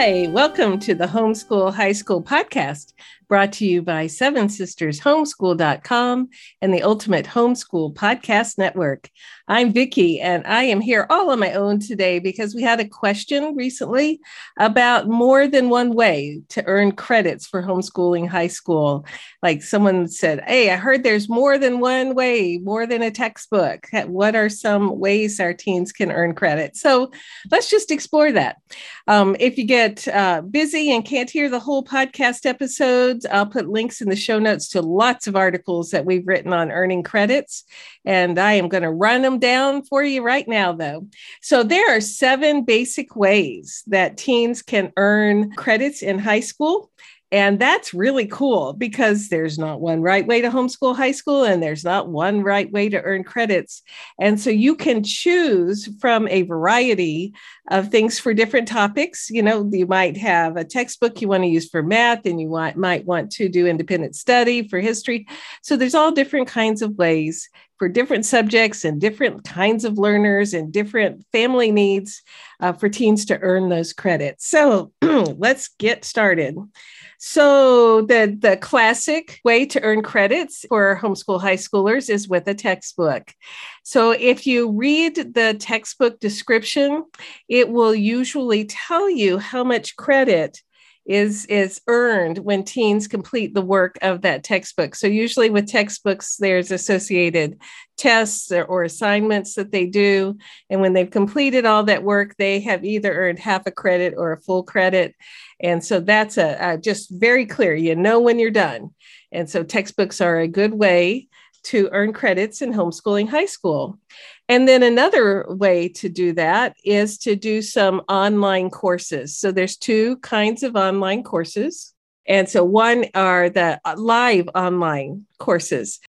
Hi, welcome to the Homeschool High School podcast brought to you by Seven Sisters Homeschool.com and the Ultimate Homeschool Podcast Network. I'm Vicki, and I am here all on my own today because we had a question recently about more than one way to earn credits for homeschooling high school. Like someone said, Hey, I heard there's more than one way, more than a textbook. What are some ways our teens can earn credit? So let's just explore that. Um, if you get uh, busy and can't hear the whole podcast episode, episodes. I'll put links in the show notes to lots of articles that we've written on earning credits. And I am going to run them down for you right now, though. So there are seven basic ways that teens can earn credits in high school. And that's really cool because there's not one right way to homeschool high school and there's not one right way to earn credits. And so you can choose from a variety of things for different topics. You know, you might have a textbook you want to use for math and you want, might want to do independent study for history. So there's all different kinds of ways for different subjects and different kinds of learners and different family needs uh, for teens to earn those credits. So let's get started. So the the classic way to earn credits for homeschool high schoolers is with a textbook. So if you read the textbook description, it will usually tell you how much credit is is earned when teens complete the work of that textbook. So usually with textbooks, there's associated tests or, or, assignments that they do, and when they've completed all that work, they have either earned half a credit or a full credit. And so that's a, a just very clear. You know when you're done. And so textbooks are a good way to earn credits in homeschooling high school. And then another way to do that is to do some online courses. So there's two kinds of online courses. And so one are the uh, live online courses.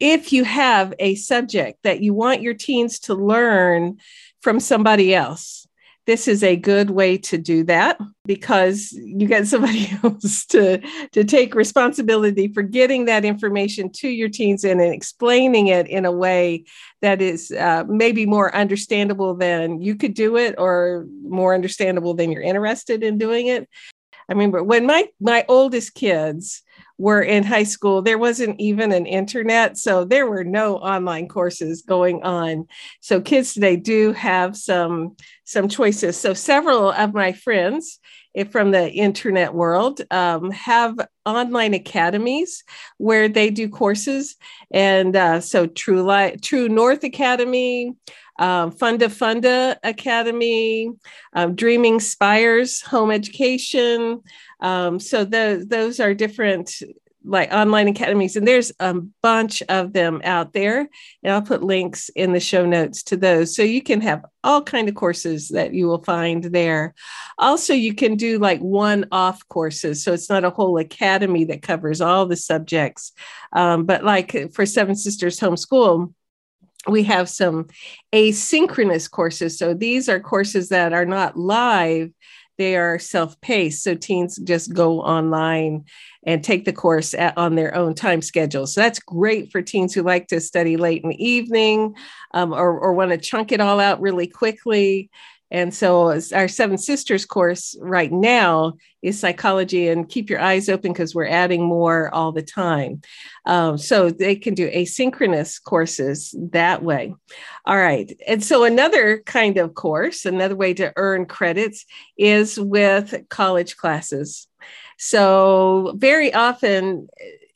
If you have a subject that you want your teens to learn from somebody else, this is a good way to do that because you get somebody else to, to take responsibility for getting that information to your teens and, explaining it in a way that is uh, maybe more understandable than you could do it or more understandable than you're interested in doing it. I remember when my my oldest kids were in high school, there wasn't even an internet. So there were no online courses going on. So kids today do have some, some choices. So several of my friends from the internet world um, have online academies where they do courses. And uh, so True, Light, True North Academy, um, FundaFunda Academy, um, Dreaming Spires Home Education, um, so the, those are different like online academies, and there's a bunch of them out there. And I'll put links in the show notes to those. So you can have all kind of courses that you will find there. Also, you can do like one-off courses. So it's not a whole academy that covers all the subjects. Um, but like for Seven Sisters Homeschool, we have some asynchronous courses. So these are courses that are not live, they are self-paced. So teens just go online and take the course at, on their own time schedule. So that's great for teens who like to study late in the evening um, or, or want to chunk it all out really quickly and so our Seven Sisters course right now is psychology and keep your eyes open because we're adding more all the time. Um, so they can do asynchronous courses that way. All right. And so another kind of course, another way to earn credits is with college classes. So very often,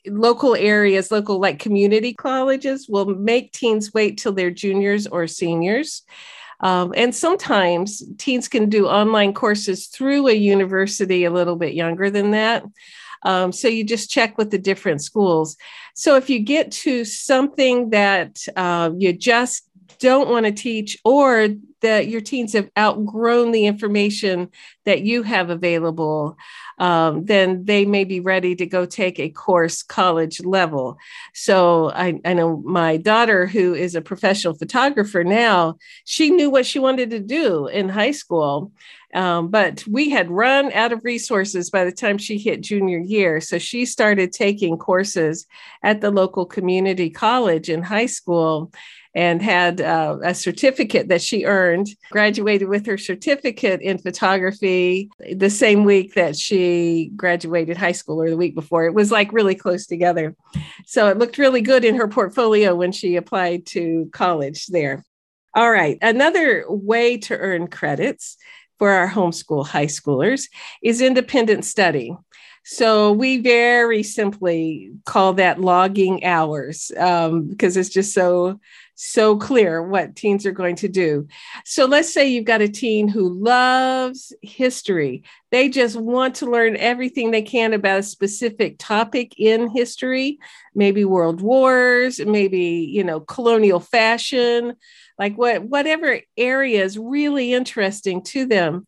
local areas, local like community colleges will make teens wait till they're juniors or seniors um, and sometimes teens can do online courses through a university a little bit younger than that. Um, so you just check with the different schools. So if you get to something that uh, you just don't want to teach or that your teens have outgrown the information that you have available, um, then they may be ready to go take a course college level. So I, I know my daughter, who is a professional photographer now, she knew what she wanted to do in high school. Um, but we had run out of resources by the time she hit junior year. So she started taking courses at the local community college in high school. And had uh, a certificate that she earned, graduated with her certificate in photography the same week that she graduated high school or the week before. It was like really close together. So it looked really good in her portfolio when she applied to college there. All right, another way to earn credits for our homeschool high schoolers is independent study. So we very simply call that logging hours um, because it's just so so clear what teens are going to do. So let's say you've got a teen who loves history. They just want to learn everything they can about a specific topic in history, maybe world wars, maybe, you know, colonial fashion, like what whatever area is really interesting to them.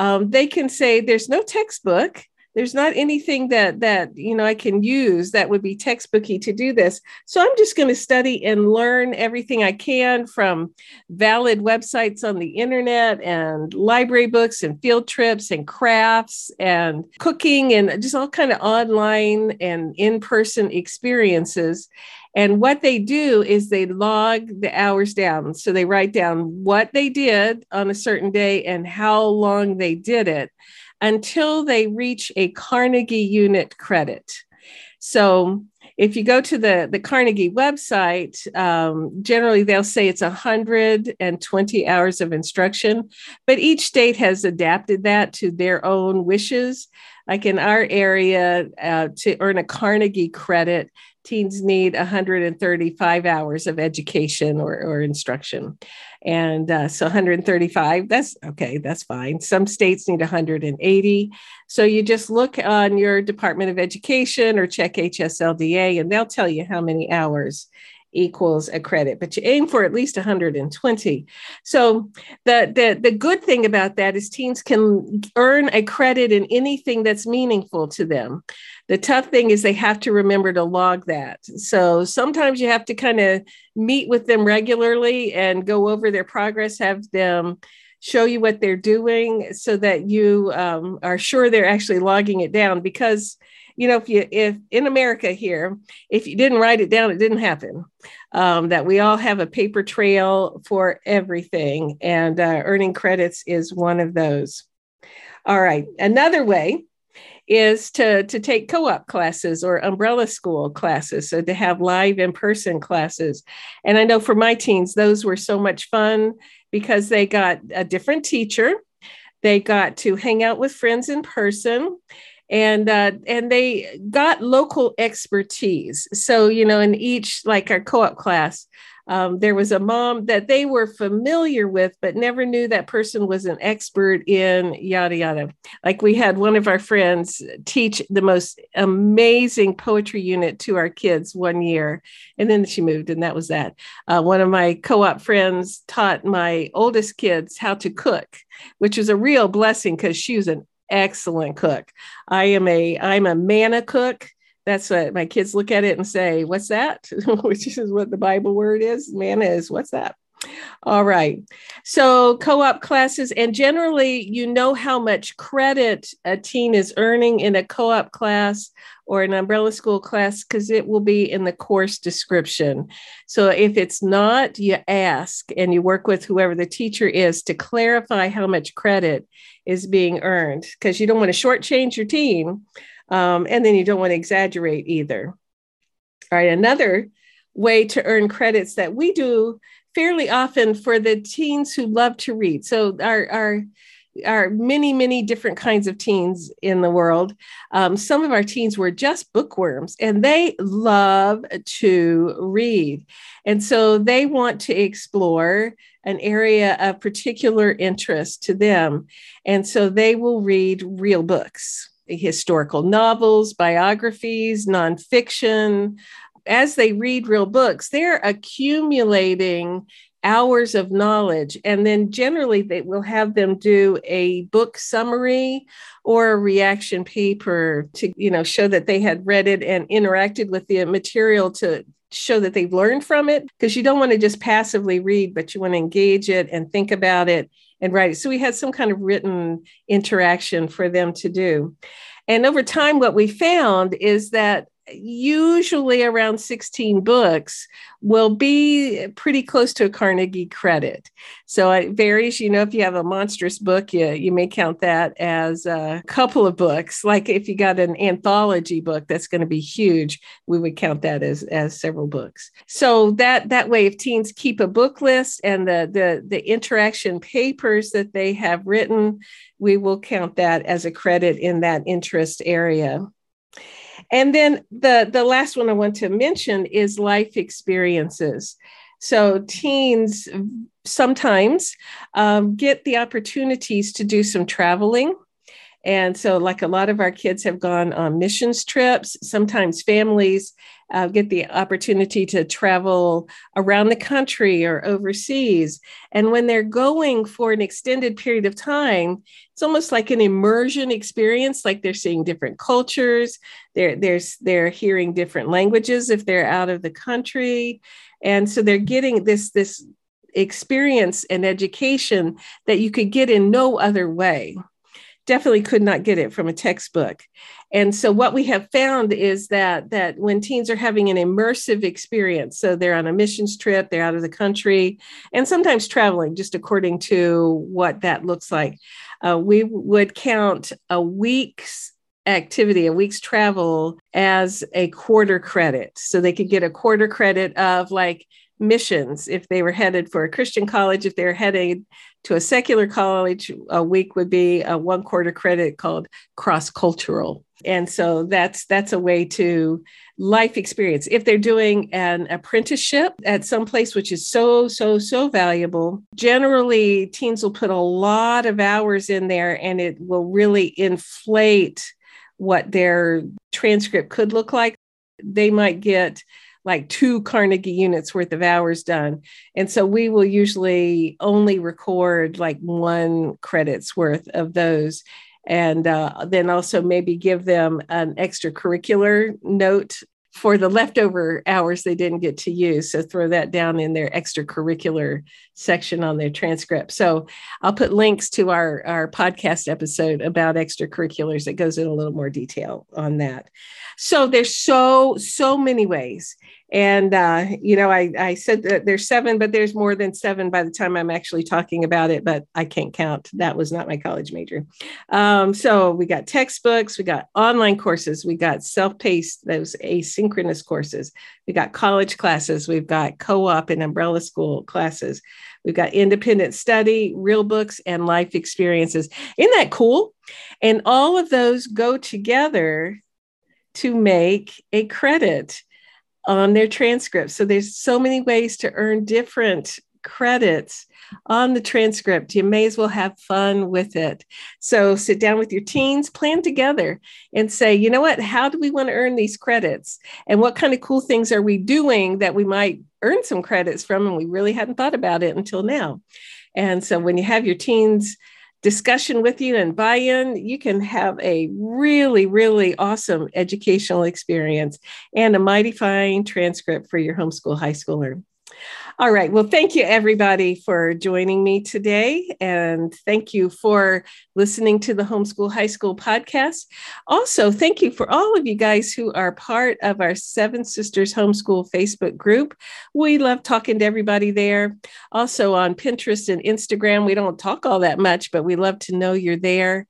Um, they can say there's no textbook there's not anything that that you know i can use that would be textbooky to do this. So i'm just going to study and learn everything i can from valid websites on the internet and library books and field trips and crafts and cooking and just all kind of online and in-person experiences. And what they do is they log the hours down. So they write down what they did on a certain day and how long they did it until they reach a Carnegie unit credit. So if you go to the, the Carnegie website, um, generally they'll say it's 120 hours of instruction, but each state has adapted that to their own wishes. Like in our area, uh, to earn a Carnegie credit, teens need 135 hours of education or, or instruction. And uh, so 135, that's okay, that's fine. Some states need 180. So you just look on your Department of Education or check HSLDA, and they'll tell you how many hours equals a credit, but you aim for at least 120. So the, the, the good thing about that is teens can earn a credit in anything that's meaningful to them. The tough thing is they have to remember to log that. So sometimes you have to kind of meet with them regularly and go over their progress, have them show you what they're doing so that you um, are sure they're actually logging it down because you know, if you if in America here, if you didn't write it down, it didn't happen. Um, that we all have a paper trail for everything, and uh, earning credits is one of those. All right, another way is to to take co-op classes or umbrella school classes so to have live in-person classes and i know for my teens those were so much fun because they got a different teacher they got to hang out with friends in person and uh, and they got local expertise. So you know, in each like our co-op class, um, there was a mom that they were familiar with, but never knew that person was an expert in yada yada. Like we had one of our friends teach the most amazing poetry unit to our kids one year, and then she moved, and that was that. Uh, one of my co-op friends taught my oldest kids how to cook, which was a real blessing because she was an excellent cook. I am a I'm a manna cook. That's what my kids look at it and say, "What's that?" Which is what the Bible word is. Manna is what's that? All right. So, co op classes, and generally, you know how much credit a teen is earning in a co op class or an umbrella school class because it will be in the course description. So, if it's not, you ask and you work with whoever the teacher is to clarify how much credit is being earned because you don't want to shortchange your teen um, and then you don't want to exaggerate either. All right. Another way to earn credits that we do fairly often for the teens who love to read. So our our our many many different kinds of teens in the world. Um, some of our teens were just bookworms, and they love to read, and so they want to explore an area of particular interest to them, and so they will read real books historical novels, biographies, nonfiction, as they read real books, they're accumulating hours of knowledge. And then generally they will have them do a book summary or a reaction paper to you know show that they had read it and interacted with the material to show that they've learned from it. Because you don't want to just passively read but you want to engage it and think about it and write it. So we had some kind of written interaction for them to do. And over time what we found is that usually around 16 books will be pretty close to a Carnegie credit. So it varies. You know, if you have a monstrous book, you, you may count that as a couple of books. Like if you got an anthology book that's going to be huge, we would count that as, as several books. So that that way, if teens keep a book list and the the, the interaction papers that they have written, we will count that as a credit in that interest area. And then the, the last one I want to mention is life experiences. So teens sometimes um, get the opportunities to do some traveling. And so, like a lot of our kids have gone on missions trips, sometimes families uh, get the opportunity to travel around the country or overseas. And when they're going for an extended period of time, it's almost like an immersion experience, like they're seeing different cultures, they're, they're, they're hearing different languages if they're out of the country. And so they're getting this, this experience and education that you could get in no other way definitely could not get it from a textbook. And so what we have found is that that when teens are having an immersive experience, so they're on a missions trip, they're out of the country, and sometimes traveling, just according to what that looks like, uh, we would count a week's activity, a week's travel, as a quarter credit. So they could get a quarter credit of like missions if they were headed for a Christian college, if they're headed to a secular college, a week would be a one quarter credit called cross cultural. And so that's that's a way to life experience. If they're doing an apprenticeship at some place which is so so so valuable, generally teens will put a lot of hours in there and it will really inflate what their transcript could look like. They might get like two Carnegie units worth of hours done. And so we will usually only record like one credit's worth of those. And uh, then also maybe give them an extracurricular note for the leftover hours they didn't get to use. So throw that down in their extracurricular section on their transcript. So I'll put links to our, our podcast episode about extracurriculars that goes in a little more detail on that. So there's so, so many ways. And, uh, you know, I, I said that there's seven, but there's more than seven by the time I'm actually talking about it, but I can't count. That was not my college major. Um, so we got textbooks, we got online courses, we got self paced, those asynchronous courses, we got college classes, we've got co op and umbrella school classes, we've got independent study, real books, and life experiences. Isn't that cool? And all of those go together to make a credit on their transcript. So there's so many ways to earn different credits on the transcript. You may as well have fun with it. So sit down with your teens, plan together, and say, you know what? How do we want to earn these credits? And what kind of cool things are we doing that we might earn some credits from? And we really hadn't thought about it until now. And so when you have your teens, discussion with you and buy in, you can have a really, really awesome educational experience and a mighty fine transcript for your homeschool high schooler. All right. Well, thank you, everybody, for joining me today. And thank you for listening to the Homeschool High School podcast. Also, thank you for all of you guys who are part of our Seven Sisters Homeschool Facebook group. We love talking to everybody there. Also, on Pinterest and Instagram, we don't talk all that much, but we love to know you're there.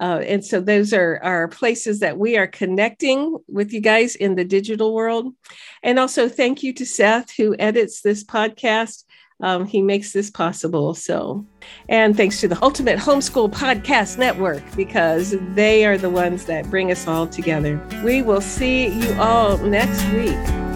Uh, and so those are, are places that we are connecting with you guys in the digital world. And also thank you to Seth who edits this podcast. Um, he makes this possible. So, and thanks to the Ultimate Homeschool Podcast Network because they are the ones that bring us all together. We will see you all next week.